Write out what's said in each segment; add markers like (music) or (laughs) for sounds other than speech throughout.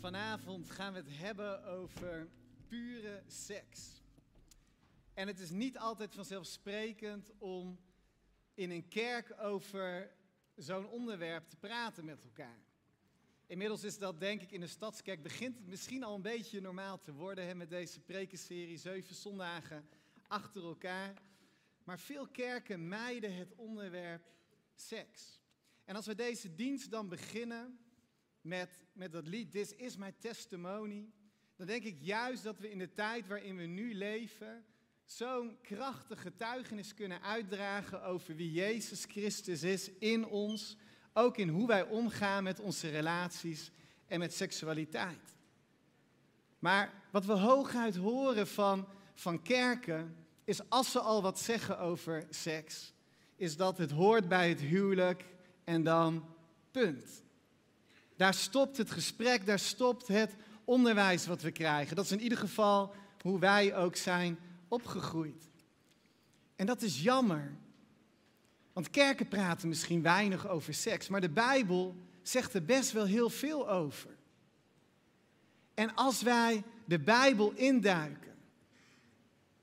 Vanavond gaan we het hebben over pure seks. En het is niet altijd vanzelfsprekend om in een kerk over zo'n onderwerp te praten met elkaar. Inmiddels is dat denk ik in de Stadskerk begint het misschien al een beetje normaal te worden hè, met deze prekenserie, zeven zondagen achter elkaar. Maar veel kerken mijden het onderwerp seks. En als we deze dienst dan beginnen met, met dat lied This is my testimony, dan denk ik juist dat we in de tijd waarin we nu leven zo'n krachtig getuigenis kunnen uitdragen over wie Jezus Christus is in ons, ook in hoe wij omgaan met onze relaties en met seksualiteit. Maar wat we hooguit horen van, van kerken, is als ze al wat zeggen over seks, is dat het hoort bij het huwelijk en dan punt. Daar stopt het gesprek, daar stopt het onderwijs wat we krijgen. Dat is in ieder geval hoe wij ook zijn opgegroeid. En dat is jammer. Want kerken praten misschien weinig over seks, maar de Bijbel zegt er best wel heel veel over. En als wij de Bijbel induiken,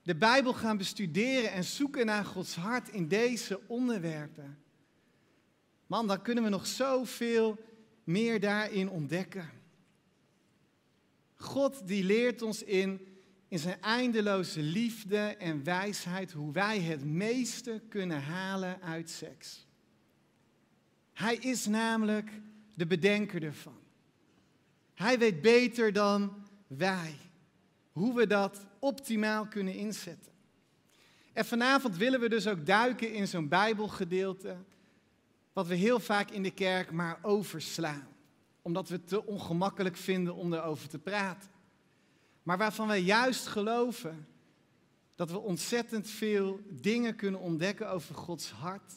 de Bijbel gaan bestuderen en zoeken naar Gods hart in deze onderwerpen, man, dan kunnen we nog zoveel meer daarin ontdekken. God die leert ons in, in zijn eindeloze liefde en wijsheid hoe wij het meeste kunnen halen uit seks. Hij is namelijk de bedenker ervan. Hij weet beter dan wij hoe we dat optimaal kunnen inzetten. En vanavond willen we dus ook duiken in zo'n Bijbelgedeelte wat we heel vaak in de kerk maar overslaan. Omdat we het te ongemakkelijk vinden om erover te praten. Maar waarvan wij juist geloven dat we ontzettend veel dingen kunnen ontdekken over Gods hart.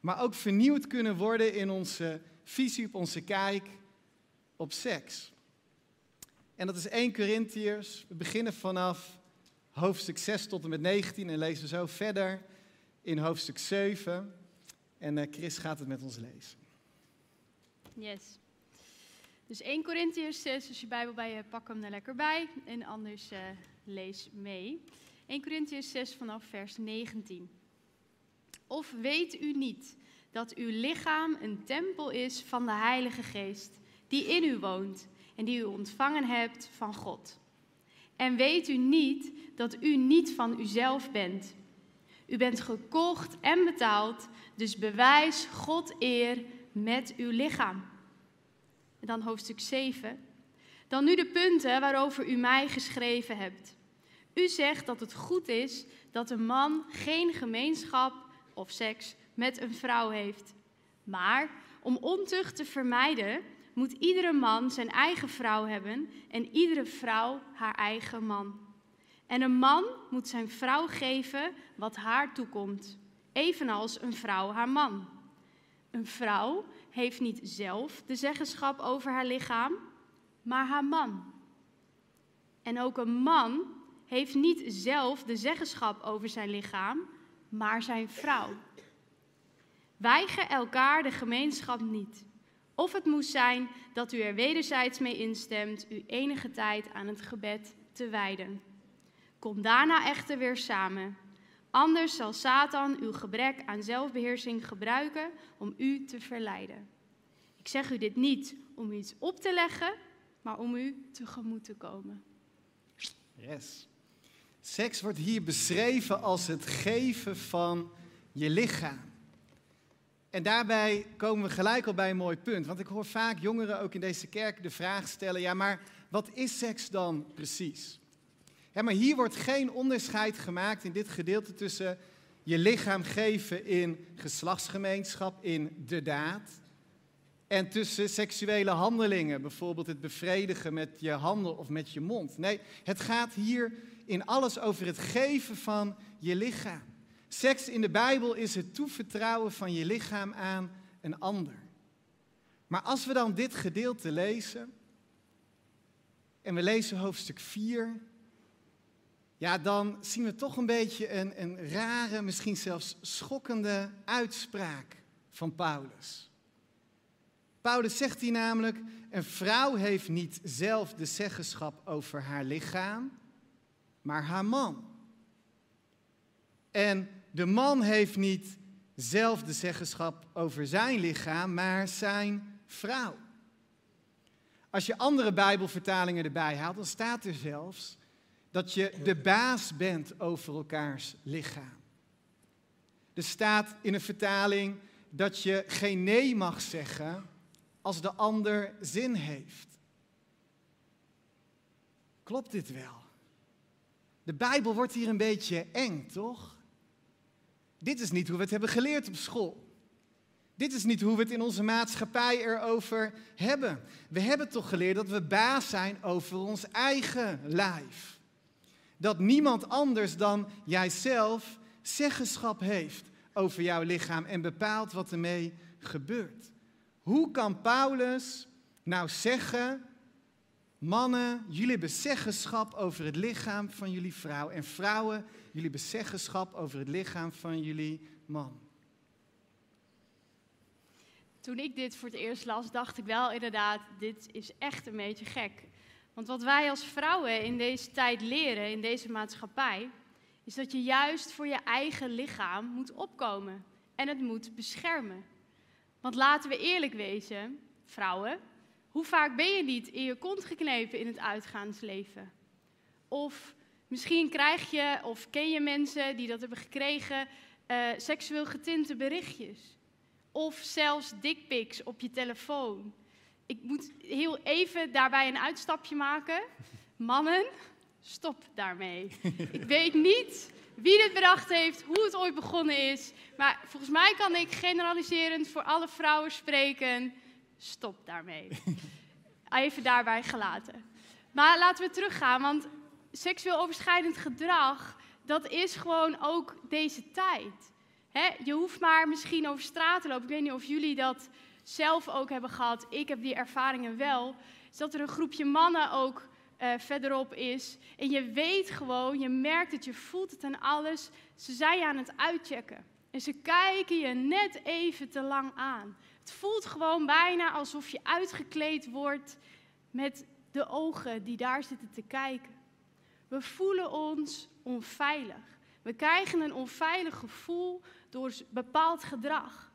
Maar ook vernieuwd kunnen worden in onze visie op onze kijk op seks. En dat is 1 Corinthiërs. We beginnen vanaf hoofdstuk 6 tot en met 19 en lezen zo verder in hoofdstuk 7. En uh, Chris gaat het met ons lezen. Yes. Dus 1 Corinthiërs 6, als je Bijbel bij je, pak hem er lekker bij. En anders uh, lees mee. 1 Corinthiërs 6 vanaf vers 19. Of weet u niet dat uw lichaam een tempel is van de Heilige Geest, die in u woont en die u ontvangen hebt van God? En weet u niet dat u niet van uzelf bent? U bent gekocht en betaald, dus bewijs God eer met uw lichaam. En dan hoofdstuk 7. Dan nu de punten waarover u mij geschreven hebt. U zegt dat het goed is dat een man geen gemeenschap of seks met een vrouw heeft. Maar om ontucht te vermijden, moet iedere man zijn eigen vrouw hebben en iedere vrouw haar eigen man. En een man moet zijn vrouw geven wat haar toekomt, evenals een vrouw haar man. Een vrouw heeft niet zelf de zeggenschap over haar lichaam, maar haar man. En ook een man heeft niet zelf de zeggenschap over zijn lichaam, maar zijn vrouw. Weiger elkaar de gemeenschap niet. Of het moest zijn dat u er wederzijds mee instemt u enige tijd aan het gebed te wijden. Kom daarna echter weer samen. Anders zal Satan uw gebrek aan zelfbeheersing gebruiken om u te verleiden. Ik zeg u dit niet om iets op te leggen, maar om u tegemoet te komen. Yes. Seks wordt hier beschreven als het geven van je lichaam. En daarbij komen we gelijk al bij een mooi punt. Want ik hoor vaak jongeren ook in deze kerk de vraag stellen: ja, maar wat is seks dan precies? Maar hier wordt geen onderscheid gemaakt in dit gedeelte tussen je lichaam geven in geslachtsgemeenschap, in de daad. En tussen seksuele handelingen, bijvoorbeeld het bevredigen met je handen of met je mond. Nee, het gaat hier in alles over het geven van je lichaam. Seks in de Bijbel is het toevertrouwen van je lichaam aan een ander. Maar als we dan dit gedeelte lezen, en we lezen hoofdstuk 4, ja, dan zien we toch een beetje een, een rare, misschien zelfs schokkende uitspraak van Paulus. Paulus zegt hier namelijk, een vrouw heeft niet zelf de zeggenschap over haar lichaam, maar haar man. En de man heeft niet zelf de zeggenschap over zijn lichaam, maar zijn vrouw. Als je andere Bijbelvertalingen erbij haalt, dan staat er zelfs dat je de baas bent over elkaars lichaam. Er staat in een vertaling dat je geen nee mag zeggen als de ander zin heeft. Klopt dit wel? De Bijbel wordt hier een beetje eng, toch? Dit is niet hoe we het hebben geleerd op school. Dit is niet hoe we het in onze maatschappij erover hebben. We hebben toch geleerd dat we baas zijn over ons eigen lijf. Dat niemand anders dan jijzelf zeggenschap heeft over jouw lichaam en bepaalt wat ermee gebeurt. Hoe kan Paulus nou zeggen, mannen, jullie hebben zeggenschap over het lichaam van jullie vrouw en vrouwen, jullie hebben zeggenschap over het lichaam van jullie man? Toen ik dit voor het eerst las, dacht ik wel inderdaad, dit is echt een beetje gek. Want wat wij als vrouwen in deze tijd leren, in deze maatschappij, is dat je juist voor je eigen lichaam moet opkomen en het moet beschermen. Want laten we eerlijk wezen, vrouwen, hoe vaak ben je niet in je kont geknepen in het uitgaansleven? Of misschien krijg je of ken je mensen die dat hebben gekregen, uh, seksueel getinte berichtjes. Of zelfs dickpics op je telefoon. Ik moet heel even daarbij een uitstapje maken. Mannen, stop daarmee. ik weet niet wie dit bedacht heeft, hoe het ooit begonnen is. Maar volgens mij kan ik generaliserend voor alle vrouwen spreken. Stop daarmee. Even daarbij gelaten. Maar laten we teruggaan, want seksueel overschrijdend gedrag, dat is gewoon ook deze tijd. je hoeft maar misschien over straat te lopen. Ik weet niet of jullie dat zelf ook hebben gehad. Ik heb die ervaringen wel. Is dat er een groepje mannen ook uh, verderop is. En je weet gewoon, je merkt het, je voelt het en alles. Ze zijn je aan het uitchecken. En ze kijken je net even te lang aan. Het voelt gewoon bijna alsof je uitgekleed wordt met de ogen die daar zitten te kijken. We voelen ons onveilig. We krijgen een onveilig gevoel door bepaald gedrag.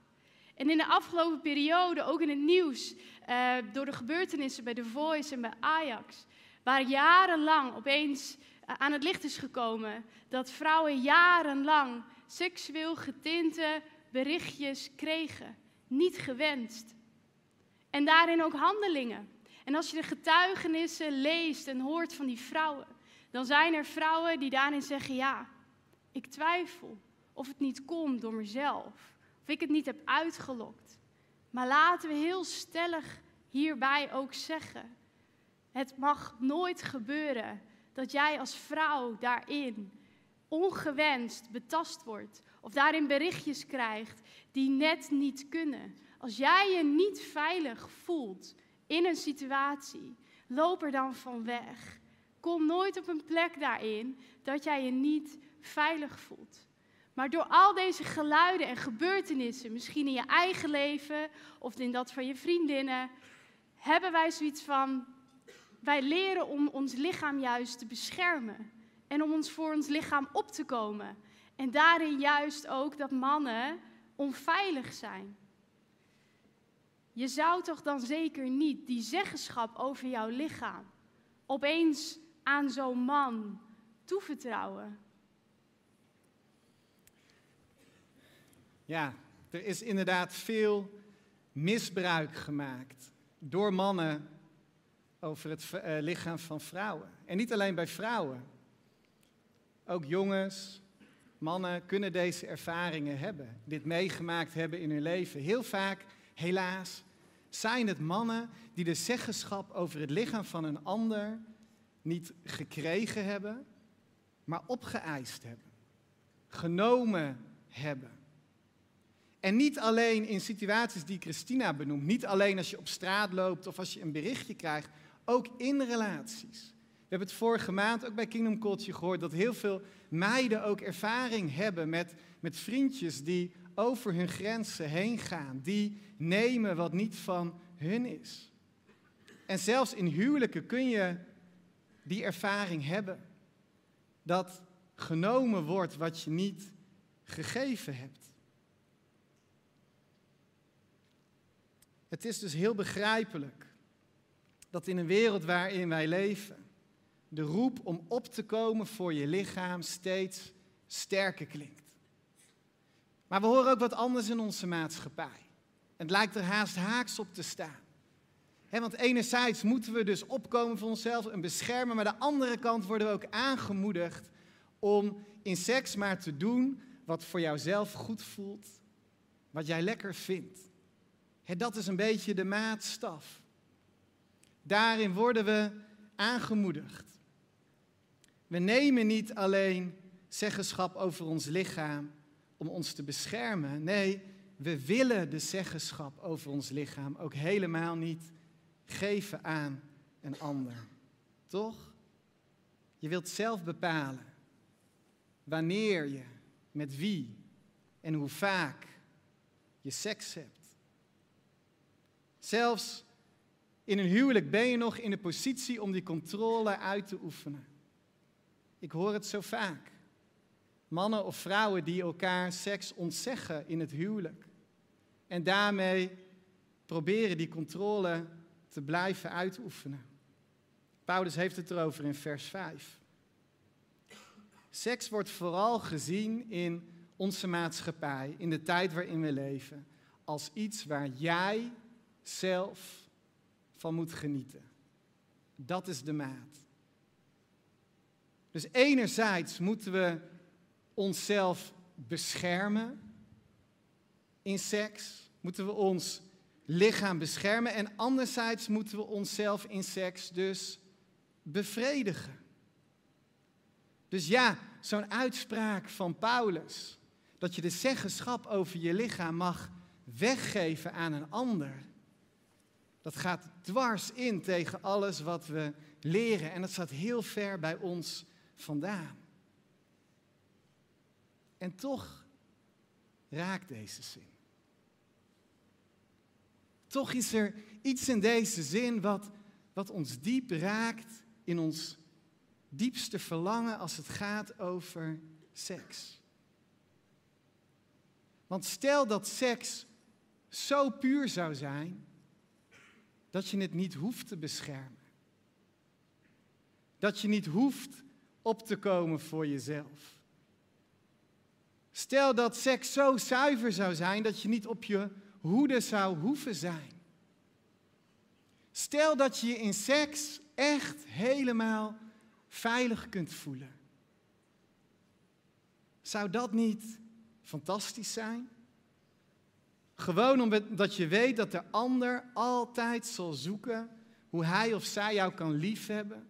En in de afgelopen periode, ook in het nieuws, uh, door de gebeurtenissen bij The Voice en bij Ajax, Waar jarenlang opeens eh, aan het licht is gekomen dat vrouwen jarenlang seksueel getinte berichtjes kregen. Niet gewenst. En daarin ook handelingen. En als je de getuigenissen leest en hoort van die vrouwen, dan zijn er vrouwen die daarin zeggen: Ja, ik twijfel of het niet komt door mezelf, of ik het niet heb uitgelokt. Maar laten we heel stellig hierbij ook zeggen: het mag nooit gebeuren dat jij als vrouw daarin ongewenst betast wordt of daarin berichtjes krijgt die net niet kunnen. Als jij je niet veilig voelt in een situatie, loop er dan van weg. Kom nooit op een plek daarin dat jij je niet veilig voelt. Maar door al deze geluiden en gebeurtenissen, misschien in je eigen leven of in dat van je vriendinnen, hebben wij zoiets van: wij leren om ons lichaam juist te beschermen en om ons voor ons lichaam op te komen. En daarin juist ook dat mannen onveilig zijn. Je zou toch dan zeker niet die zeggenschap over jouw lichaam opeens aan zo'n man toevertrouwen? Ja, er is inderdaad veel misbruik gemaakt door mannen over het uh, lichaam van vrouwen. En niet alleen bij vrouwen. Ook jongens, mannen kunnen deze ervaringen hebben, dit meegemaakt hebben in hun leven. Heel vaak, helaas, zijn het mannen die de zeggenschap over het lichaam van een ander niet gekregen hebben, maar opgeëist hebben, genomen hebben. En niet alleen in situaties die Christina benoemt, niet alleen als je op straat loopt of als je een berichtje krijgt, ook in relaties. We hebben het vorige maand ook bij Kingdom Culture gehoord dat heel veel meiden ook ervaring hebben met, met vriendjes die over hun grenzen heen gaan. Die nemen wat niet van hun is. En zelfs in huwelijken kun je die ervaring hebben. Dat genomen wordt wat je niet gegeven hebt. Het is dus heel begrijpelijk dat in een wereld waarin wij leven, de roep om op te komen voor je lichaam steeds sterker klinkt. Maar we horen ook wat anders in onze maatschappij. Het lijkt er haast haaks op te staan. want enerzijds moeten we dus opkomen voor onszelf en beschermen, maar de andere kant worden we ook aangemoedigd om in seks maar te doen wat voor jouzelf goed voelt, wat jij lekker vindt. Dat is een beetje de maatstaf. Daarin worden we aangemoedigd. We nemen niet alleen zeggenschap over ons lichaam om ons te beschermen. Nee, we willen de zeggenschap over ons lichaam ook helemaal niet geven aan een ander. Toch? Je wilt zelf bepalen wanneer je, met wie en hoe vaak je seks hebt. Zelfs in een huwelijk ben je nog in de positie om die controle uit te oefenen. Ik hoor het zo vaak. Mannen of vrouwen die elkaar seks ontzeggen in het huwelijk. En daarmee proberen die controle te blijven uitoefenen. Paulus heeft het erover in vers 5. Seks wordt vooral gezien in onze maatschappij, in de tijd waarin we leven, als iets waar jij zelf van moet genieten. Dat is de maat. Dus enerzijds moeten we onszelf beschermen in seks, moeten we ons lichaam beschermen en anderzijds moeten we onszelf in seks dus bevredigen. Dus ja, zo'n uitspraak van Paulus, dat je de zeggenschap over je lichaam mag weggeven aan een ander, dat gaat dwars in tegen alles wat we leren en dat staat heel ver bij ons vandaan. En toch raakt deze zin. Toch is er iets in deze zin wat, wat ons diep raakt in ons diepste verlangen als het gaat over seks. Want stel dat seks zo puur zou zijn dat je het niet hoeft te beschermen. Dat je niet hoeft op te komen voor jezelf. Stel dat seks zo zuiver zou zijn dat je niet op je hoede zou hoeven zijn. Stel dat je je in seks echt helemaal veilig kunt voelen. Zou dat niet fantastisch zijn? Gewoon omdat je weet dat de ander altijd zal zoeken hoe hij of zij jou kan liefhebben,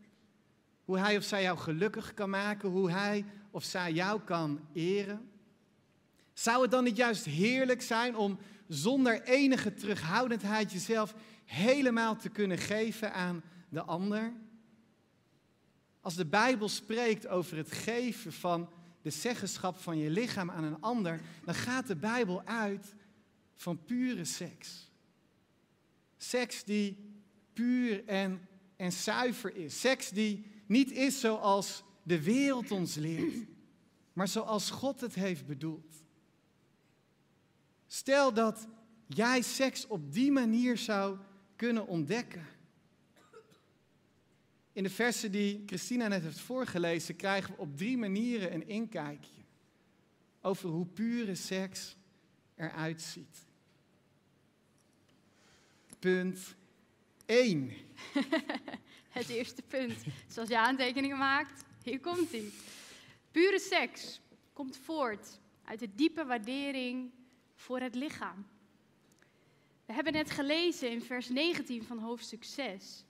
hoe hij of zij jou gelukkig kan maken, hoe hij of zij jou kan eren. Zou het dan niet juist heerlijk zijn om zonder enige terughoudendheid jezelf helemaal te kunnen geven aan de ander? Als de Bijbel spreekt over het geven van de zeggenschap van je lichaam aan een ander, dan gaat de Bijbel uit van pure seks. Seks die puur en, en zuiver is. Seks die niet is zoals de wereld ons leert, maar zoals God het heeft bedoeld. Stel dat jij seks op die manier zou kunnen ontdekken. In de versen die Christina net heeft voorgelezen, krijgen we op drie manieren een inkijkje over hoe pure seks eruit ziet. Punt 1. (laughs) Het eerste punt. Zoals je aantekeningen maakt, hier komt hij. Pure seks komt voort uit de diepe waardering voor het lichaam. We hebben net gelezen in vers 19 van hoofdstuk 6.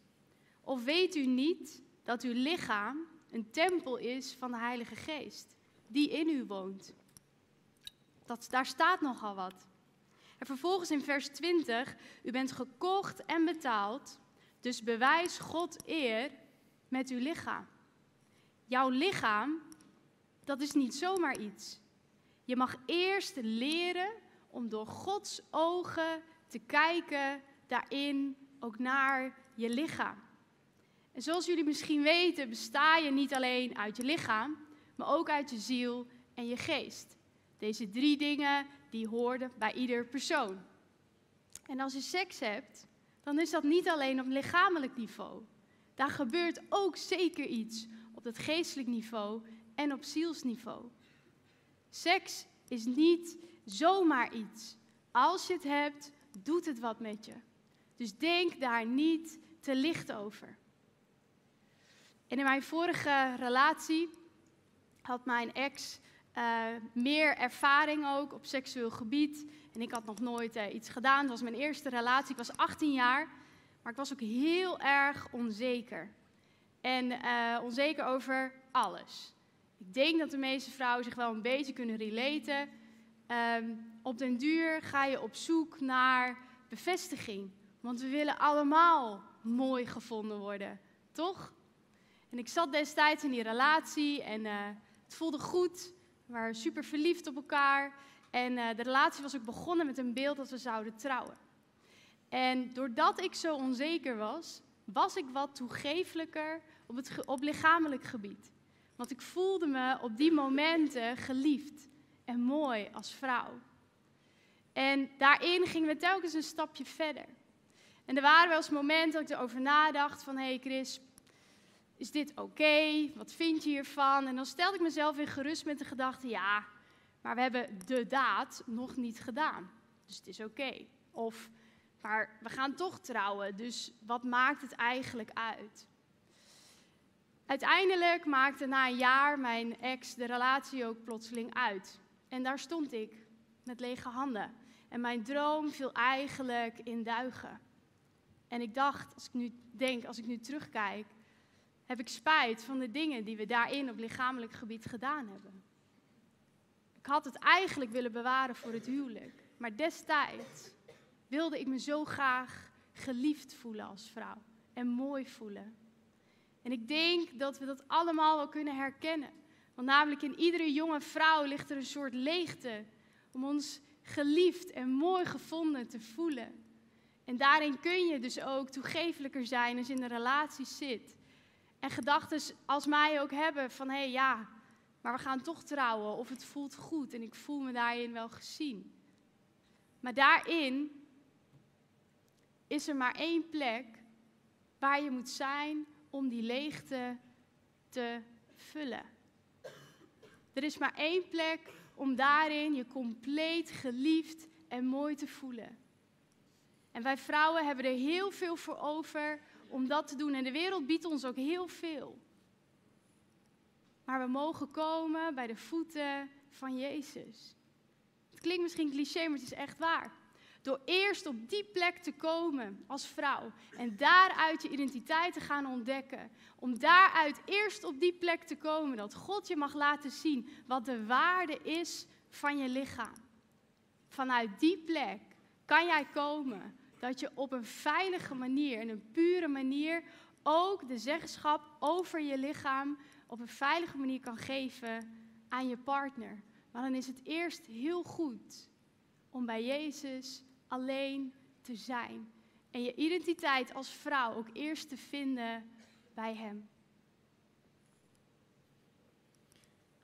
Of weet u niet dat uw lichaam een tempel is van de Heilige Geest, die in u woont? Dat, daar staat nogal wat. En vervolgens in vers 20, u bent gekocht en betaald, dus bewijs God eer met uw lichaam. Jouw lichaam, dat is niet zomaar iets. Je mag eerst leren om door Gods ogen te kijken daarin ook naar je lichaam. En zoals jullie misschien weten, besta je niet alleen uit je lichaam, maar ook uit je ziel en je geest. Deze drie dingen die hoorden bij ieder persoon. En als je seks hebt, dan is dat niet alleen op lichamelijk niveau. Daar gebeurt ook zeker iets op het geestelijk niveau en op zielsniveau. Seks is niet zomaar iets. Als je het hebt, doet het wat met je. Dus denk daar niet te licht over. En in mijn vorige relatie had mijn ex uh, meer ervaring ook op seksueel gebied. En ik had nog nooit uh, iets gedaan. Het was mijn eerste relatie. Ik was 18 jaar. Maar ik was ook heel erg onzeker. En uh, onzeker over alles. Ik denk dat de meeste vrouwen zich wel een beetje kunnen relaten. Um, op den duur ga je op zoek naar bevestiging. Want we willen allemaal mooi gevonden worden, toch? En ik zat destijds in die relatie en het voelde goed. We waren super verliefd op elkaar. En uh, de relatie was ook begonnen met een beeld dat we zouden trouwen. En doordat ik zo onzeker was, was ik wat toegefelijker op, het, op lichamelijk gebied. Want ik voelde me op die momenten geliefd en mooi als vrouw. En daarin gingen we telkens een stapje verder. En er waren wel eens momenten dat ik erover nadacht van... hé hey Chris, is dit oké? Wat vind je hiervan? En dan stelde ik mezelf weer gerust met de gedachte... ja, maar we hebben de daad nog niet gedaan. Dus het is oké. Of, maar we gaan toch trouwen, dus wat maakt het eigenlijk uit? Uiteindelijk maakte na een jaar mijn ex de relatie ook plotseling uit. En daar stond ik, met lege handen. En mijn droom viel eigenlijk in duigen. En ik dacht, als ik nu denk, als ik nu terugkijk, heb ik spijt van de dingen die we daarin op lichamelijk gebied gedaan hebben. Ik had het eigenlijk willen bewaren voor het huwelijk. Maar destijds wilde ik me zo graag geliefd voelen als vrouw en mooi voelen. En ik denk dat we dat allemaal wel kunnen herkennen. Want namelijk in iedere jonge vrouw ligt er een soort leegte om ons geliefd en mooi gevonden te voelen. En daarin kun je dus ook toegefelijker zijn als je in een relatie zit. En gedachten als mij ook hebben van hé hey, ja, maar we gaan toch trouwen of het voelt goed en ik voel me daarin wel gezien. Maar daarin is er maar één plek waar je moet zijn om die leegte te vullen. Er is maar één plek om daarin je compleet geliefd en mooi te voelen. En wij vrouwen hebben er heel veel voor over om dat te doen. En de wereld biedt ons ook heel veel. Maar we mogen komen bij de voeten van Jezus. Het klinkt misschien cliché, maar het is echt waar. Door eerst op die plek te komen als vrouw en daaruit je identiteit te gaan ontdekken. Om daaruit eerst op die plek te komen dat God je mag laten zien wat de waarde is van je lichaam. Vanuit die plek kan jij komen dat je op een veilige manier en een pure manier ook de zeggenschap over je lichaam op een veilige manier kan geven aan je partner. Maar dan is het eerst heel goed om bij Jezus alleen te zijn. En je identiteit als vrouw ook eerst te vinden bij Hem.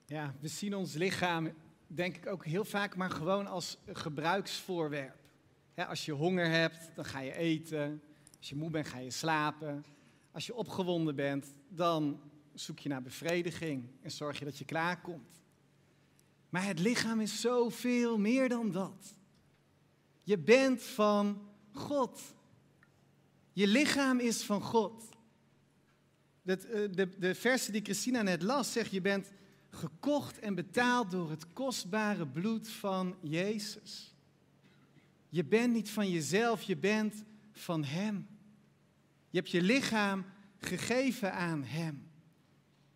Ja, we zien ons lichaam, denk ik ook heel vaak, maar gewoon als gebruiksvoorwerp. Als je honger hebt, dan ga je eten. Als je moe bent, ga je slapen. Als je opgewonden bent, dan zoek je naar bevrediging en zorg je dat je klaarkomt. Maar het lichaam is zoveel meer dan dat. Je bent van God. Je lichaam is van God. Dat, uh, de, de versen die Christina net las, zegt je bent gekocht en betaald door het kostbare bloed van Jezus. Je bent niet van jezelf, je bent van Hem. Je hebt je lichaam gegeven aan Hem.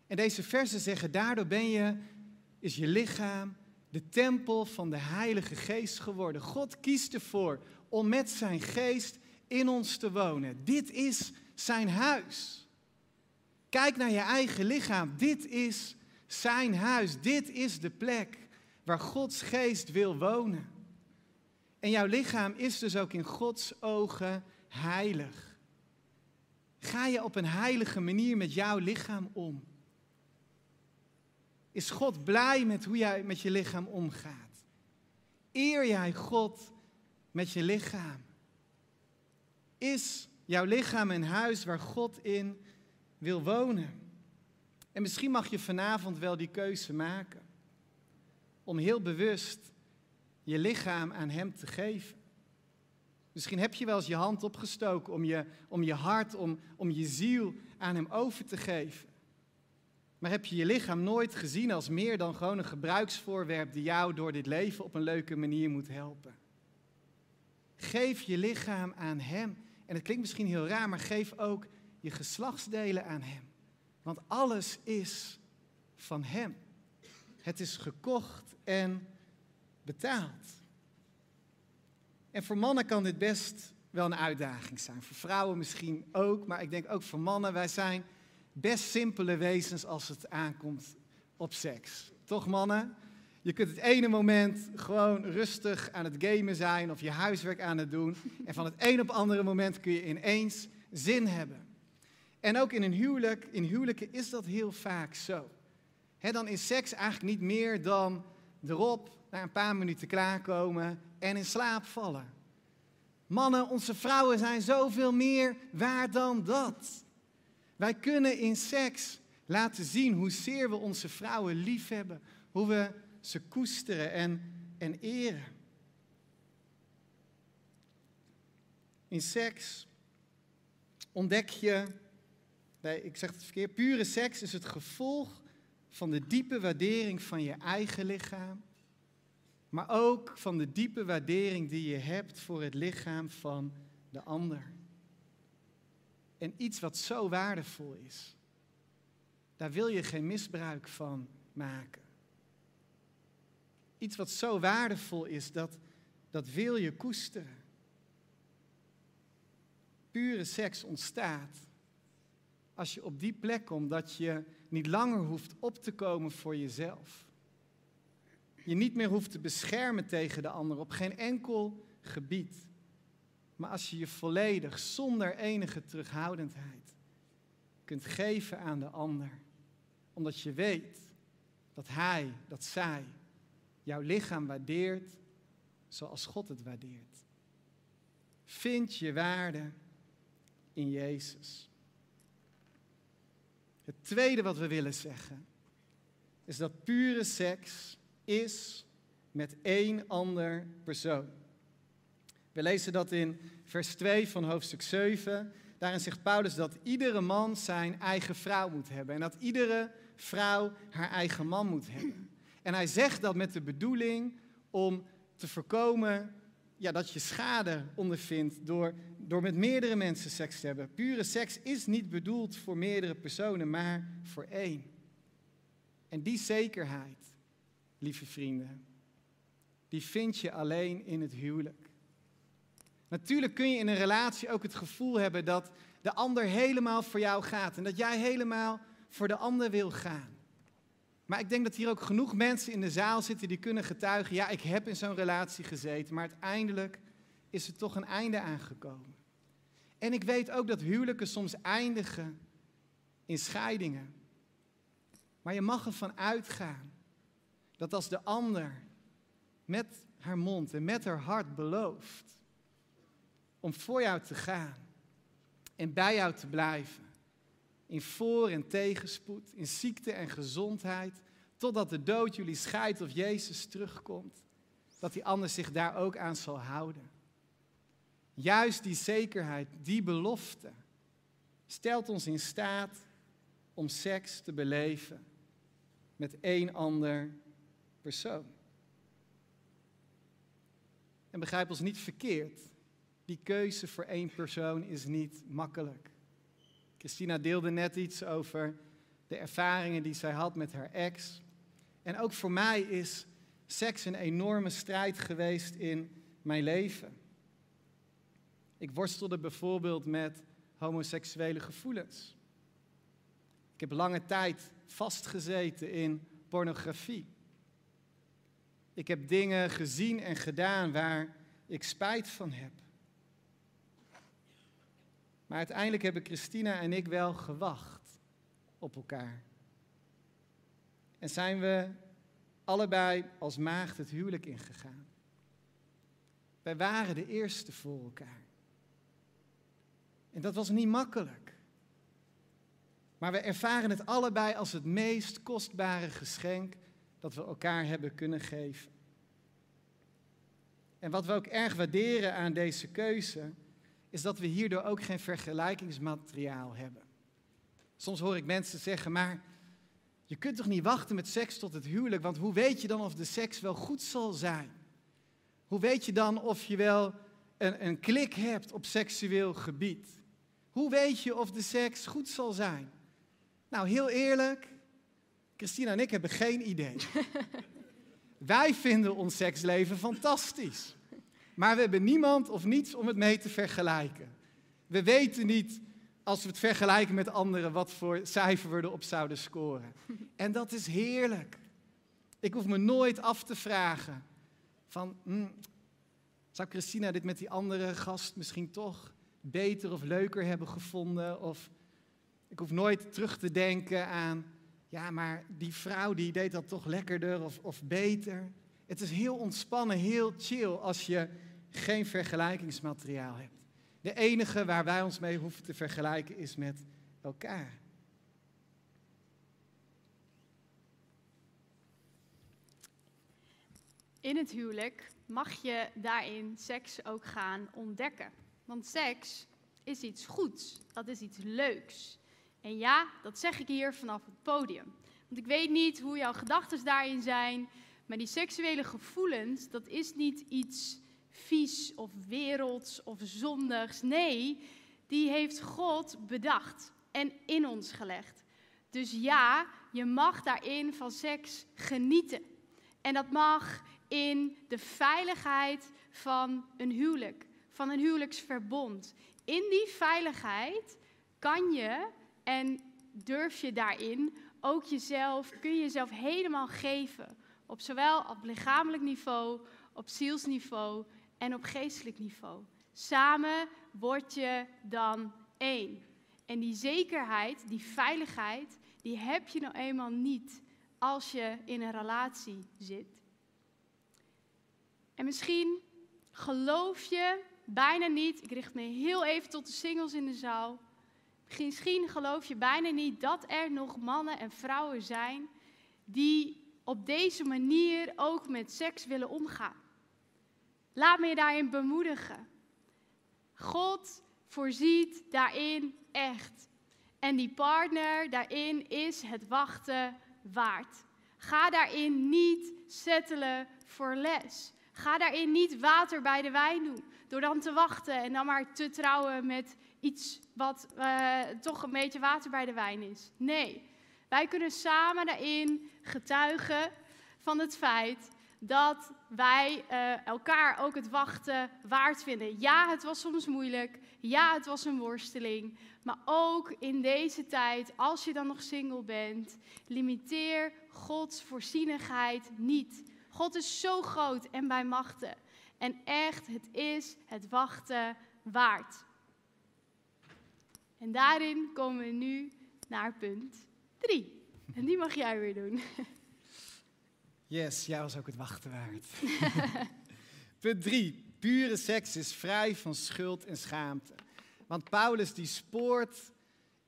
En deze versen zeggen, daardoor ben je, is je lichaam de tempel van de Heilige Geest geworden. God kiest ervoor om met zijn geest in ons te wonen. Dit is zijn huis. Kijk naar je eigen lichaam. Dit is zijn huis. Dit is de plek waar Gods geest wil wonen. En jouw lichaam is dus ook in Gods ogen heilig? Ga je op een heilige manier met jouw lichaam om? Is God blij met hoe jij met je lichaam omgaat? Eer jij God met je lichaam? Is jouw lichaam een huis waar God in wil wonen? En misschien mag je vanavond wel die keuze maken om heel bewust je lichaam aan Hem te geven. Misschien heb je wel eens je hand opgestoken om je, om je hart, om, om je ziel aan Hem over te geven. Maar heb je je lichaam nooit gezien als meer dan gewoon een gebruiksvoorwerp die jou door dit leven op een leuke manier moet helpen? Geef je lichaam aan Hem. En het klinkt misschien heel raar, maar geef ook je geslachtsdelen aan Hem. Want alles is van Hem. Het is gekocht en betaald. En voor mannen kan dit best wel een uitdaging zijn. Voor vrouwen misschien ook, maar ik denk ook voor mannen. Wij zijn best simpele wezens als het aankomt op seks. Toch mannen? Je kunt het ene moment gewoon rustig aan het gamen zijn of je huiswerk aan het doen. En van het een op andere moment kun je ineens zin hebben. En ook in een huwelijk, in huwelijken is dat heel vaak zo. dan is seks eigenlijk niet meer dan erop, na een paar minuten klaarkomen en in slaap vallen. Mannen, onze vrouwen zijn zoveel meer waard dan dat. Wij kunnen in seks laten zien hoe zeer we onze vrouwen lief hebben, hoe we ze koesteren en, en eren. In seks ontdek je, nee, ik zeg het verkeerd, pure seks is het gevolg van de diepe waardering van je eigen lichaam, maar ook van de diepe waardering die je hebt voor het lichaam van de ander. En iets wat zo waardevol is, daar wil je geen misbruik van maken. Iets wat zo waardevol is, dat, dat wil je koesteren. Pure seks ontstaat als je op die plek komt je niet langer hoeft op te komen voor jezelf. Je niet meer hoeft te beschermen tegen de ander op geen enkel gebied. Maar als je je volledig, zonder enige terughoudendheid, kunt geven aan de ander, omdat je weet dat hij, dat zij, jouw lichaam waardeert zoals God het waardeert. Vind je waarde in Jezus. Het tweede wat we willen zeggen is dat pure seks is met één ander persoon. We lezen dat in vers 2 van hoofdstuk 7. Daarin zegt Paulus dat iedere man zijn eigen vrouw moet hebben en dat iedere vrouw haar eigen man moet hebben. En hij zegt dat met de bedoeling om te voorkomen ja, dat je schade ondervindt door, door met meerdere mensen seks te hebben. Pure seks is niet bedoeld voor meerdere personen, maar voor één. En die zekerheid, lieve vrienden, die vind je alleen in het huwelijk. Natuurlijk kun je in een relatie ook het gevoel hebben dat de ander helemaal voor jou gaat en dat jij helemaal voor de ander wil gaan. Maar ik denk dat hier ook genoeg mensen in de zaal zitten die kunnen getuigen, ja, ik heb in zo'n relatie gezeten, maar uiteindelijk is er toch een einde aangekomen. En ik weet ook dat huwelijken soms eindigen in scheidingen. Maar je mag ervan uitgaan dat als de ander met haar mond en met haar hart belooft om voor jou te gaan en bij jou te blijven, in voor- en tegenspoed, in ziekte en gezondheid, totdat de dood jullie scheidt of Jezus terugkomt, dat die ander zich daar ook aan zal houden. Juist die zekerheid, die belofte, stelt ons in staat om seks te beleven met één ander persoon. En begrijp ons niet verkeerd, die keuze voor één persoon is niet makkelijk. Christina deelde net iets over de ervaringen die zij had met haar ex. En ook voor mij is seks een enorme strijd geweest in mijn leven. Ik worstelde bijvoorbeeld met homoseksuele gevoelens. Ik heb lange tijd vastgezeten in pornografie. Ik heb dingen gezien en gedaan waar ik spijt van heb. Maar uiteindelijk hebben Christina en ik wel gewacht op elkaar. En zijn we allebei als maagd het huwelijk ingegaan. Wij waren de eerste voor elkaar. En dat was niet makkelijk. Maar we ervaren het allebei als het meest kostbare geschenk dat we elkaar hebben kunnen geven. En wat we ook erg waarderen aan deze keuze, is dat we hierdoor ook geen vergelijkingsmateriaal hebben. Soms hoor ik mensen zeggen, maar je kunt toch niet wachten met seks tot het huwelijk, want hoe weet je dan of de seks wel goed zal zijn? Hoe weet je dan of je wel een, een klik hebt op seksueel gebied? Hoe weet je of de seks goed zal zijn? Nou, heel eerlijk, Christina en ik hebben geen idee. (laughs) Wij vinden ons seksleven fantastisch. Maar we hebben niemand of niets om het mee te vergelijken. We weten niet, als we het vergelijken met anderen, wat voor cijfer we erop zouden scoren. En dat is heerlijk. Ik hoef me nooit af te vragen van, hm, zou Christina dit met die andere gast misschien toch beter of leuker hebben gevonden? Of ik hoef nooit terug te denken aan, ja, maar die vrouw die deed dat toch lekkerder of, of beter. Het is heel ontspannen, heel chill als je geen vergelijkingsmateriaal hebt. De enige waar wij ons mee hoeven te vergelijken is met elkaar. In het huwelijk mag je daarin seks ook gaan ontdekken. Want seks is iets goeds, dat is iets leuks. En ja, dat zeg ik hier vanaf het podium. Want ik weet niet hoe jouw gedachten daarin zijn, maar die seksuele gevoelens, dat is niet iets vies of werelds of zondigs. Nee, die heeft God bedacht en in ons gelegd. Dus ja, je mag daarin van seks genieten. En dat mag in de veiligheid van een huwelijk, van een huwelijksverbond. In die veiligheid kan je en durf je daarin ook jezelf, kun je jezelf helemaal geven. Op zowel op lichamelijk niveau, op zielsniveau en op geestelijk niveau. Samen word je dan één. En die zekerheid, die veiligheid, die heb je nou eenmaal niet als je in een relatie zit. En misschien geloof je bijna niet, ik richt me heel even tot de singles in de zaal. Misschien geloof je bijna niet dat er nog mannen en vrouwen zijn die op deze manier ook met seks willen omgaan. Laat me je daarin bemoedigen. God voorziet daarin echt. En die partner daarin is het wachten waard. Ga daarin niet settelen voor les. Ga daarin niet water bij de wijn doen. Door dan te wachten en dan maar te trouwen met iets wat uh, toch een beetje water bij de wijn is. Nee, wij kunnen samen daarin getuigen van het feit dat wij uh, elkaar ook het wachten waard vinden. Ja, het was soms moeilijk. Ja, het was een worsteling. Maar ook in deze tijd, als je dan nog single bent, limiteer Gods voorzienigheid niet. God is zo groot en bij machten. En echt, het is het wachten waard. En daarin komen we nu naar punt 3. En die mag jij weer doen. (laughs) Yes, jij was ook het wachten waard. (laughs) punt 3. Pure seks is vrij van schuld en schaamte. Want Paulus die spoort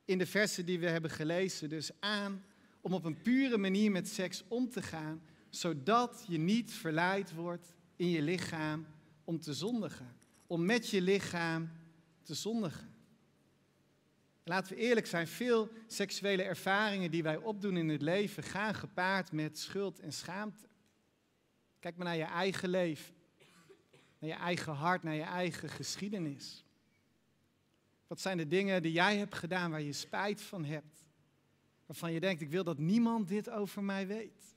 in de versen die we hebben gelezen dus aan om op een pure manier met seks om te gaan, zodat je niet verleid wordt in je lichaam om te zondigen. Om met je lichaam te zondigen. Laten we eerlijk zijn, veel seksuele ervaringen die wij opdoen in het leven gaan gepaard met schuld en schaamte. Kijk maar naar je eigen leven, naar je eigen hart, naar je eigen geschiedenis. Wat zijn de dingen die jij hebt gedaan waar je spijt van hebt? Waarvan je denkt, ik wil dat niemand dit over mij weet.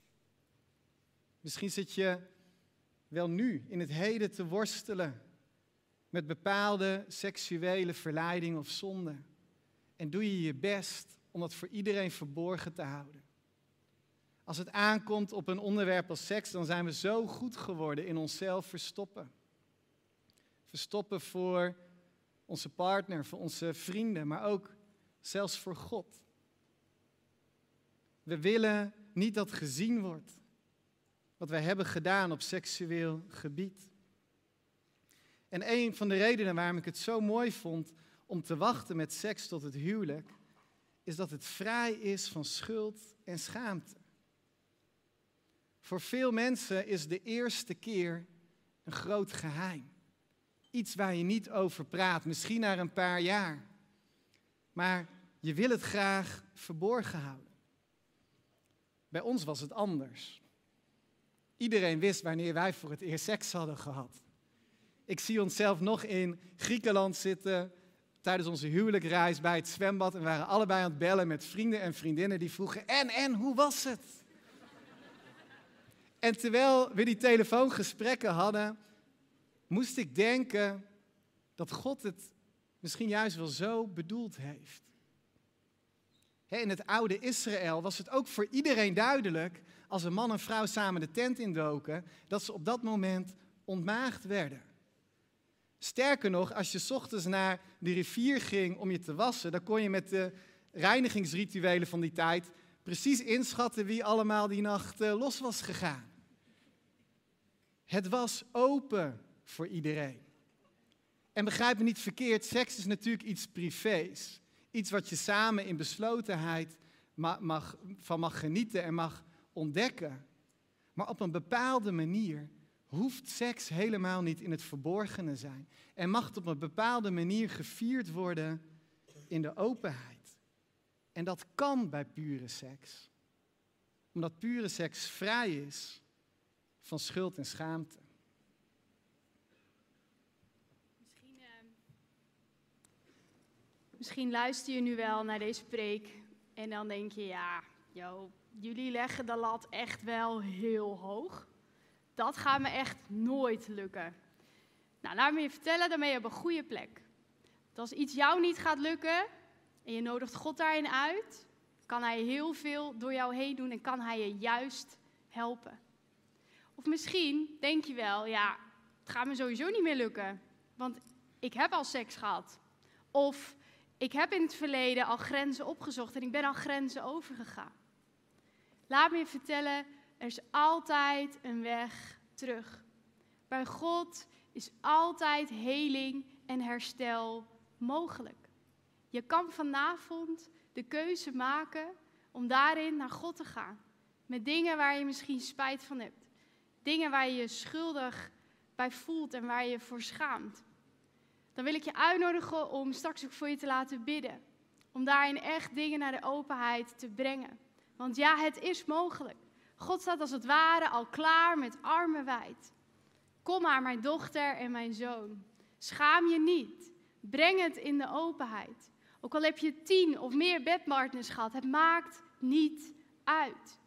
Misschien zit je wel nu in het heden te worstelen met bepaalde seksuele verleiding of zonde. En doe je je best om dat voor iedereen verborgen te houden. Als het aankomt op een onderwerp als seks, dan zijn we zo goed geworden in onszelf verstoppen. Verstoppen voor onze partner, voor onze vrienden, maar ook zelfs voor God. We willen niet dat gezien wordt wat wij hebben gedaan op seksueel gebied. En een van de redenen waarom ik het zo mooi vond om te wachten met seks tot het huwelijk, is dat het vrij is van schuld en schaamte. Voor veel mensen is de eerste keer een groot geheim. Iets waar je niet over praat, misschien na een paar jaar. Maar je wil het graag verborgen houden. Bij ons was het anders. Iedereen wist wanneer wij voor het eerst seks hadden gehad. Ik zie onszelf nog in Griekenland zitten tijdens onze huwelijkreis bij het zwembad en waren allebei aan het bellen met vrienden en vriendinnen die vroegen: En, en, hoe was het? En terwijl we die telefoongesprekken hadden, moest ik denken dat God het misschien juist wel zo bedoeld heeft. In het oude Israël was het ook voor iedereen duidelijk, als een man en vrouw samen de tent indoken, dat ze op dat moment ontmaagd werden. Sterker nog, als je ochtends naar de rivier ging om je te wassen, dan kon je met de reinigingsrituelen van die tijd precies inschatten wie allemaal die nacht eh, los was gegaan. Het was open voor iedereen. En begrijp me niet verkeerd, seks is natuurlijk iets privés. Iets wat je samen in beslotenheid mag, van mag genieten en mag ontdekken. Maar op een bepaalde manier hoeft seks helemaal niet in het verborgene zijn. En mag op een bepaalde manier gevierd worden in de openheid. En dat kan bij pure seks. Omdat pure seks vrij is van schuld en schaamte. Misschien, uh, misschien luister je nu wel naar deze preek en dan denk je, ja, yo, jullie leggen de lat echt wel heel hoog. Dat gaat me echt nooit lukken. Nou, laat me je vertellen, dan ben je een goede plek. als iets jou niet gaat lukken en je nodigt God daarin uit, kan Hij heel veel door jou heen doen en kan Hij je juist helpen. Of misschien denk je wel, ja, het gaat me sowieso niet meer lukken, want ik heb al seks gehad. Of ik heb in het verleden al grenzen opgezocht en ik ben al grenzen overgegaan. Laat me je vertellen, er is altijd een weg terug. Bij God is altijd heling en herstel mogelijk. Je kan vanavond de keuze maken om daarin naar God te gaan. Met dingen waar je misschien spijt van hebt. Dingen waar je je schuldig bij voelt en waar je je voor schaamt. Dan wil ik je uitnodigen om straks ook voor je te laten bidden. Om daarin echt dingen naar de openheid te brengen. Want ja, het is mogelijk. God staat als het ware al klaar met armen wijd. Kom maar, mijn dochter en mijn zoon. Schaam je niet. Breng het in de openheid. Ook al heb je tien of meer bedpartners gehad, het maakt niet uit.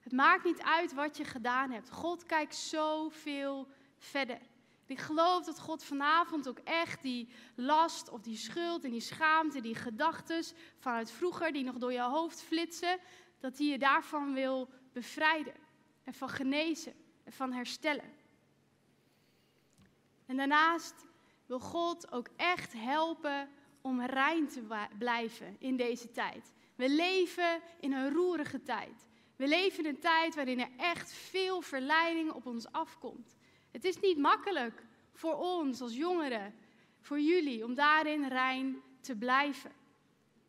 Het maakt niet uit wat je gedaan hebt. God kijkt zoveel verder. Ik geloof dat God vanavond ook echt die last of die schuld en die schaamte, die gedachten vanuit vroeger die nog door je hoofd flitsen, dat hij je daarvan wil bevrijden en van genezen en van herstellen. En daarnaast wil God ook echt helpen om rein te blijven in deze tijd. We leven in een roerige tijd. We leven in een tijd waarin er echt veel verleiding op ons afkomt. Het is niet makkelijk voor ons als jongeren, voor jullie, om daarin rein te blijven.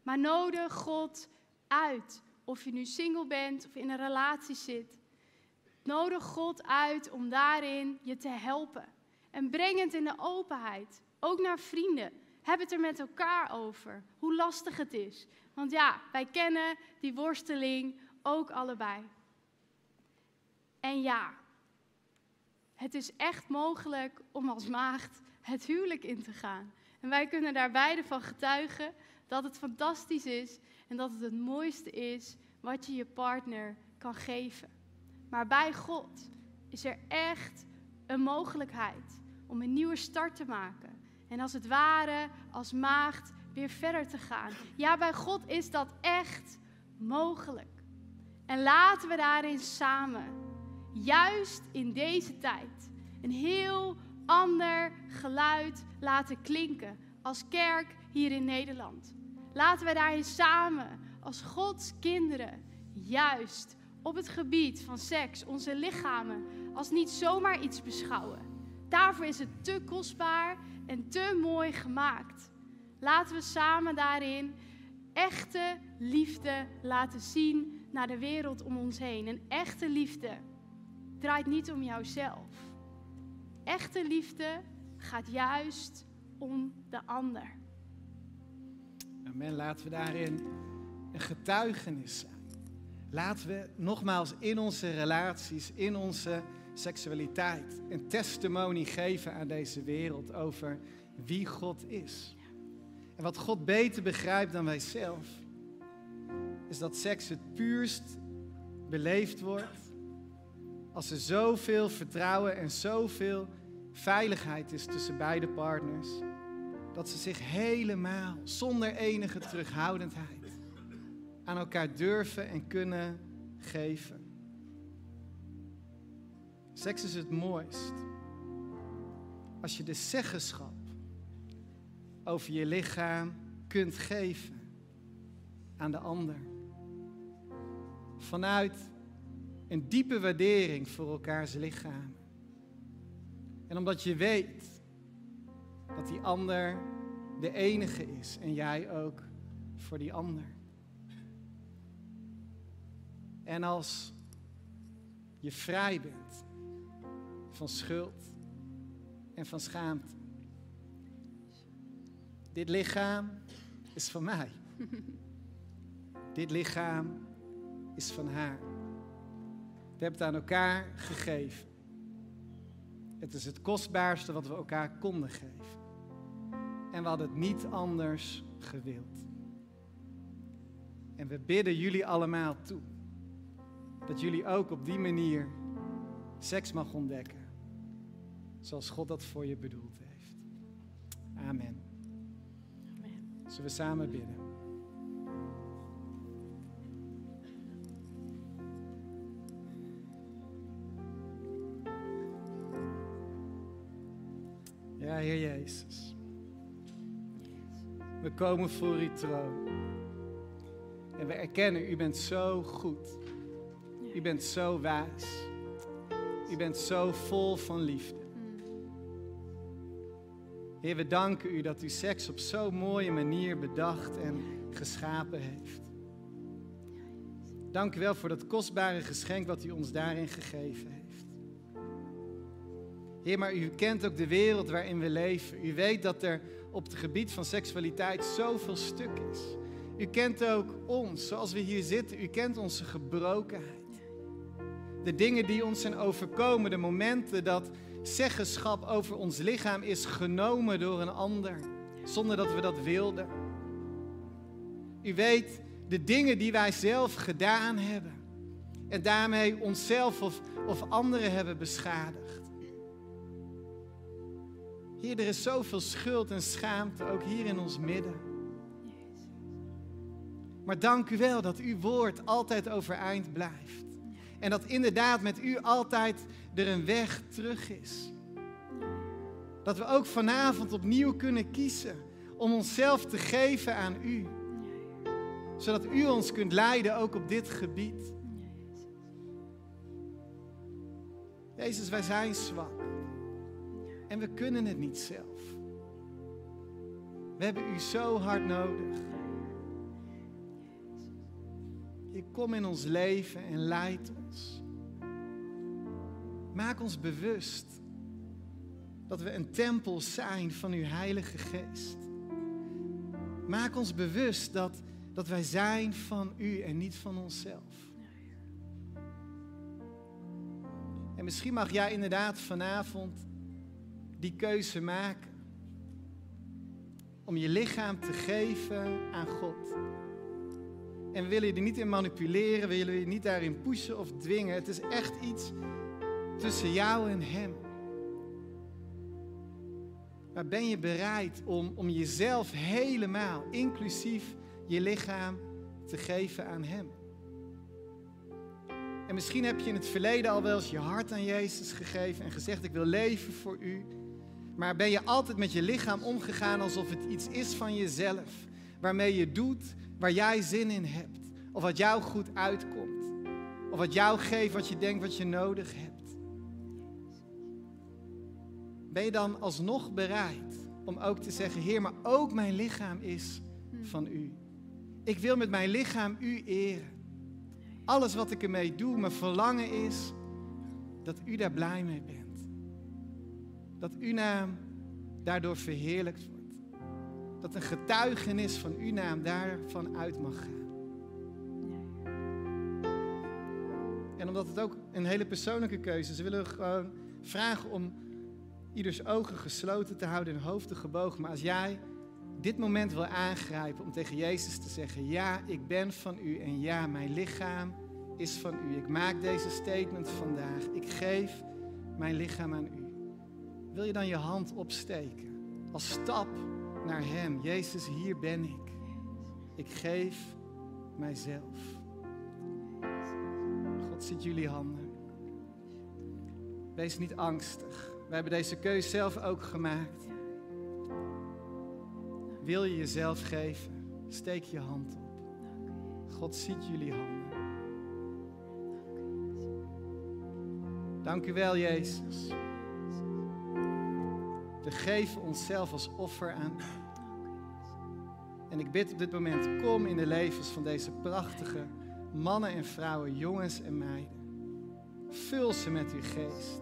Maar nodig God uit of je nu single bent of in een relatie zit. Nodig God uit om daarin je te helpen. En breng het in de openheid. Ook naar vrienden. Heb het er met elkaar over. Hoe lastig het is. Want ja, wij kennen die worsteling ook allebei. En ja, het is echt mogelijk om als maagd het huwelijk in te gaan. En wij kunnen daar beide van getuigen dat het fantastisch is en dat het het mooiste is wat je je partner kan geven. Maar bij God is er echt een mogelijkheid om een nieuwe start te maken. En als het ware, als maagd, weer verder te gaan. Ja, bij God is dat echt mogelijk. En laten we daarin samen, juist in deze tijd, een heel ander geluid laten klinken als kerk hier in Nederland. Laten wij daarin samen als Gods kinderen juist op het gebied van seks onze lichamen als niet zomaar iets beschouwen. Daarvoor is het te kostbaar en te mooi gemaakt. Laten we samen daarin echte liefde laten zien naar de wereld om ons heen. En echte liefde draait niet om jouzelf. Echte liefde gaat juist om de ander. Amen. Laten we daarin een getuigenis zijn. Laten we nogmaals in onze relaties, in onze seksualiteit, een testimony geven aan deze wereld over wie God is. En wat God beter begrijpt dan wij zelf, is dat seks het puurst beleefd wordt als er zoveel vertrouwen en zoveel veiligheid is tussen beide partners, dat ze zich helemaal zonder enige terughoudendheid aan elkaar durven en kunnen geven. Seks is het mooist als je de zeggenschap over je lichaam kunt geven aan de ander. Vanuit een diepe waardering voor elkaars lichaam. En omdat je weet dat die ander de enige is en jij ook voor die ander. En als je vrij bent van schuld en van schaamte. Dit lichaam is van mij. (laughs) Dit lichaam is van haar. We hebben het aan elkaar gegeven. Het is het kostbaarste wat we elkaar konden geven. En we hadden het niet anders gewild. En we bidden jullie allemaal toe dat jullie ook op die manier seks mag ontdekken. Zoals God dat voor je bedoeld heeft. Amen. Amen. Zullen we samen bidden? Ja, Heer Jezus. We komen voor uw troon. En we erkennen, u bent zo goed. U bent zo wijs. U bent zo vol van liefde. Heer, we danken u dat u seks op zo'n mooie manier bedacht en geschapen heeft. Dank u wel voor dat kostbare geschenk wat u ons daarin gegeven heeft. Heer, maar u kent ook de wereld waarin we leven. U weet dat er op het gebied van seksualiteit zoveel stuk is. U kent ook ons, zoals we hier zitten. U kent onze gebrokenheid. De dingen die ons zijn overkomen, de momenten dat zeggenschap over ons lichaam is genomen door een ander, zonder dat we dat wilden. U weet de dingen die wij zelf gedaan hebben en daarmee onszelf of, of anderen hebben beschadigd. Heer, er is zoveel schuld en schaamte ook hier in ons midden. Maar dank u wel dat uw woord altijd overeind blijft. En dat inderdaad met u altijd er een weg terug is. Dat we ook vanavond opnieuw kunnen kiezen om onszelf te geven aan u. Zodat u ons kunt leiden ook op dit gebied. Jezus, wij zijn zwak. En we kunnen het niet zelf. We hebben u zo hard nodig. Je kom in ons leven en leid ons. Maak ons bewust dat we een tempel zijn van uw Heilige Geest. Maak ons bewust dat, dat wij zijn van u en niet van onszelf. En misschien mag jij inderdaad vanavond die keuze maken. Om je lichaam te geven aan God. En we willen je er niet in manipuleren, we willen je niet daarin pushen of dwingen. Het is echt iets tussen jou en Hem. Maar ben je bereid om, om jezelf helemaal, inclusief je lichaam, te geven aan Hem? En misschien heb je in het verleden al wel eens je hart aan Jezus gegeven en gezegd: Ik wil leven voor U. Maar ben je altijd met je lichaam omgegaan alsof het iets is van jezelf, waarmee je doet waar jij zin in hebt, of wat jou goed uitkomt, of wat jou geeft wat je denkt wat je nodig hebt? Ben je dan alsnog bereid om ook te zeggen, Heer, maar ook mijn lichaam is van U. Ik wil met mijn lichaam U eren. Alles wat ik ermee doe, mijn verlangen is dat U daar blij mee bent. Dat Uw naam daardoor verheerlijkt wordt. Dat een getuigenis van Uw naam daarvan uit mag gaan. En omdat het ook een hele persoonlijke keuze is, willen we gewoon vragen om ieders ogen gesloten te houden en hoofden gebogen. Maar als jij dit moment wil aangrijpen om tegen Jezus te zeggen: Ja, ik ben van u en ja, mijn lichaam is van u. Ik maak deze statement vandaag. Ik geef mijn lichaam aan u. Wil je dan je hand opsteken als stap naar Hem? Jezus, hier ben ik. Ik geef mijzelf. God ziet jullie handen. Wees niet angstig. We hebben deze keuze zelf ook gemaakt. Wil je jezelf geven? Steek je hand op. God ziet jullie handen. Dank u wel, Jezus. We geven onszelf als offer aan. En ik bid op dit moment, kom in de levens van deze prachtige mannen en vrouwen, jongens en meiden. Vul ze met uw geest.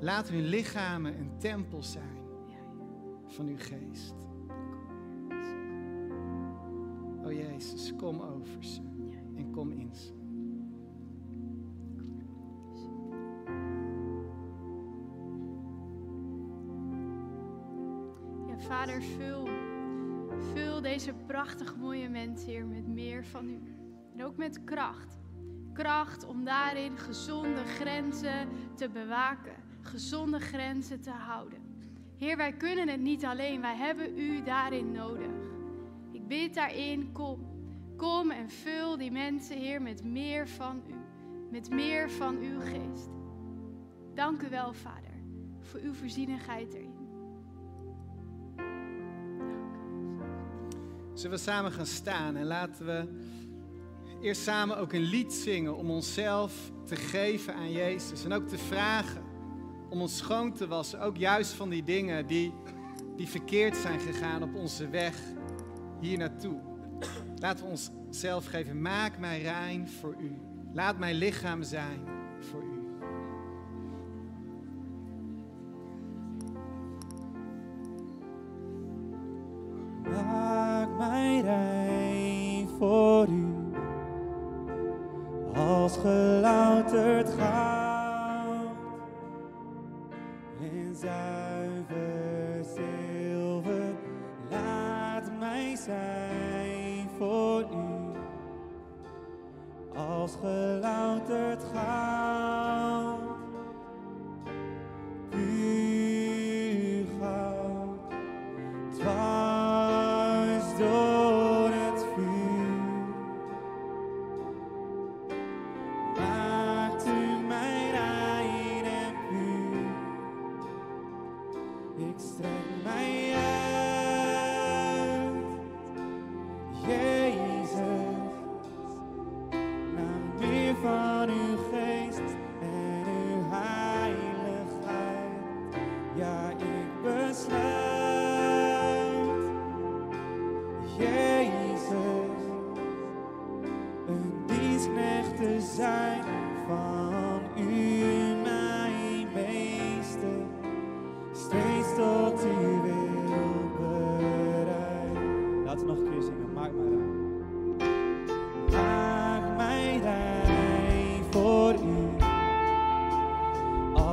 Laat hun lichamen een tempel zijn van uw geest. O Jezus, kom over ze en kom in ze. Vul, vul deze prachtig mooie mensen, Heer, met meer van U. En ook met kracht. Kracht om daarin gezonde grenzen te bewaken, gezonde grenzen te houden. Heer, wij kunnen het niet alleen, wij hebben U daarin nodig. Ik bid daarin, kom. Kom en vul die mensen, Heer, met meer van U. Met meer van uw geest. Dank u wel, Vader, voor uw voorzienigheid erin. Zullen we samen gaan staan en laten we eerst samen ook een lied zingen om onszelf te geven aan Jezus. En ook te vragen om ons schoon te wassen, ook juist van die dingen die, die verkeerd zijn gegaan op onze weg hier naartoe. Laten we onszelf geven, maak mij rein voor u. Laat mijn lichaam zijn voor u.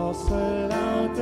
I'll set out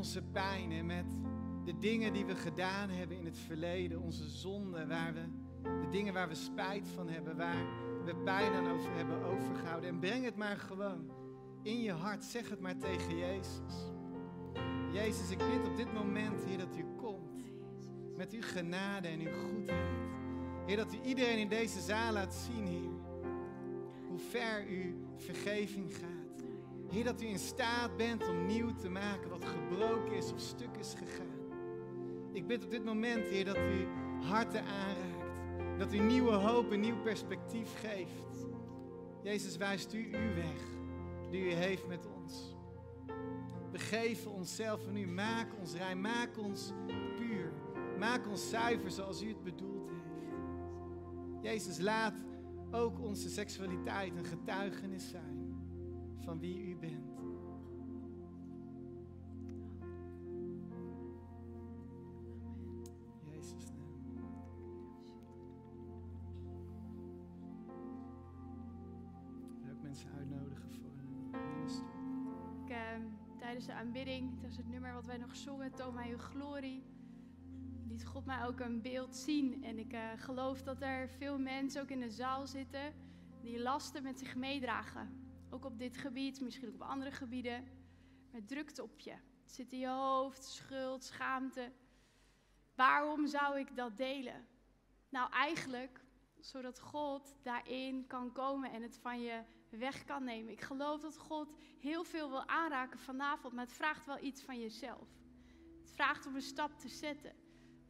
onze pijn en met de dingen die we gedaan hebben in het verleden, onze zonden, waar we, de dingen waar we spijt van hebben, waar we pijn aan over hebben overgehouden. En breng het maar gewoon in je hart, zeg het maar tegen Jezus. Jezus, ik bid op dit moment, Heer, dat u komt met uw genade en uw goedheid. Heer, dat u iedereen in deze zaal laat zien, Heer, hoe ver uw vergeving gaat. Heer, dat u in staat bent om nieuw te maken wat gebroken is of stuk is gegaan. Ik bid op dit moment, Heer, dat u harten aanraakt. Dat u nieuwe hoop en nieuw perspectief geeft. Jezus, wijst u uw weg die u heeft met ons. We geven onszelf aan u. Maak ons rein. Maak ons puur. Maak ons zuiver zoals u het bedoeld heeft. Jezus, laat ook onze seksualiteit een getuigenis zijn van wie u bent. Jezus naam. Ik wil ook mensen uitnodigen voor een minister. Ik, ehm, tijdens de aanbidding, tijdens het nummer wat wij nog zongen, Toon mij uw glorie, liet God mij ook een beeld zien. En ik eh, geloof dat er veel mensen ook in de zaal zitten die lasten met zich meedragen. Ook op dit gebied, misschien ook op andere gebieden. Met drukte op je. Het zit in je hoofd, schuld, schaamte. Waarom zou ik dat delen? Nou, eigenlijk zodat God daarin kan komen en het van je weg kan nemen. Ik geloof dat God heel veel wil aanraken vanavond, maar het vraagt wel iets van jezelf. Het vraagt om een stap te zetten.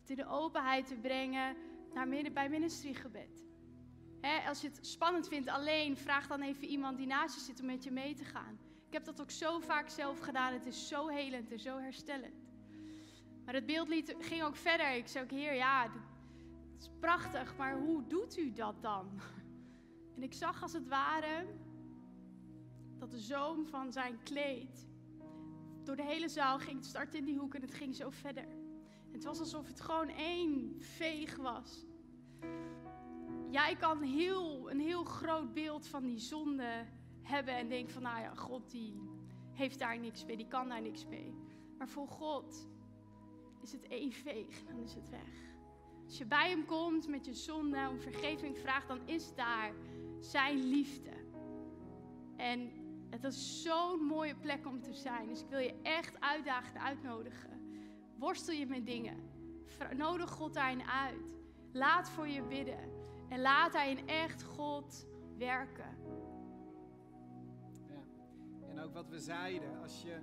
Het in de openheid te brengen naar bij ministriegebed. Als je het spannend vindt alleen, vraag dan even iemand die naast je zit om met je mee te gaan. Ik heb dat ook zo vaak zelf gedaan. Het is zo helend en zo herstellend. Maar het beeldlied ging ook verder. Ik zei ook, heer, ja, dit is prachtig, maar hoe doet u dat dan? (laughs) En ik zag als het ware dat de zoom van zijn kleed door de hele zaal ging. Het startte in die hoek en het ging zo verder. Het was alsof het gewoon één veeg was. Jij kan heel, een heel groot beeld van die zonde hebben en denken van, nou ja, God die heeft daar niks mee, die kan daar niks mee. Maar voor God is het één veeg en dan is het weg. Als je bij hem komt met je zonde, om vergeving vraagt, dan is daar zijn liefde. En het is zo'n mooie plek om te zijn. Dus ik wil je echt uitdagen en uitnodigen. Worstel je met dingen. Nodig God daarin uit. Laat voor je bidden. En laat daarin echt God werken. Ja. En ook wat we zeiden, als je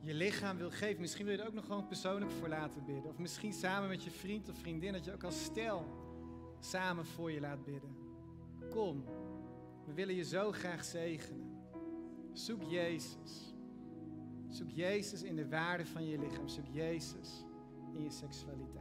je lichaam wil geven, misschien wil je er ook nog gewoon persoonlijk voor laten bidden. Of misschien samen met je vriend of vriendin, dat je ook als stel samen voor je laat bidden. Kom, we willen je zo graag zegenen. Zoek Jezus. Zoek Jezus in de waarde van je lichaam. Zoek Jezus in je seksualiteit.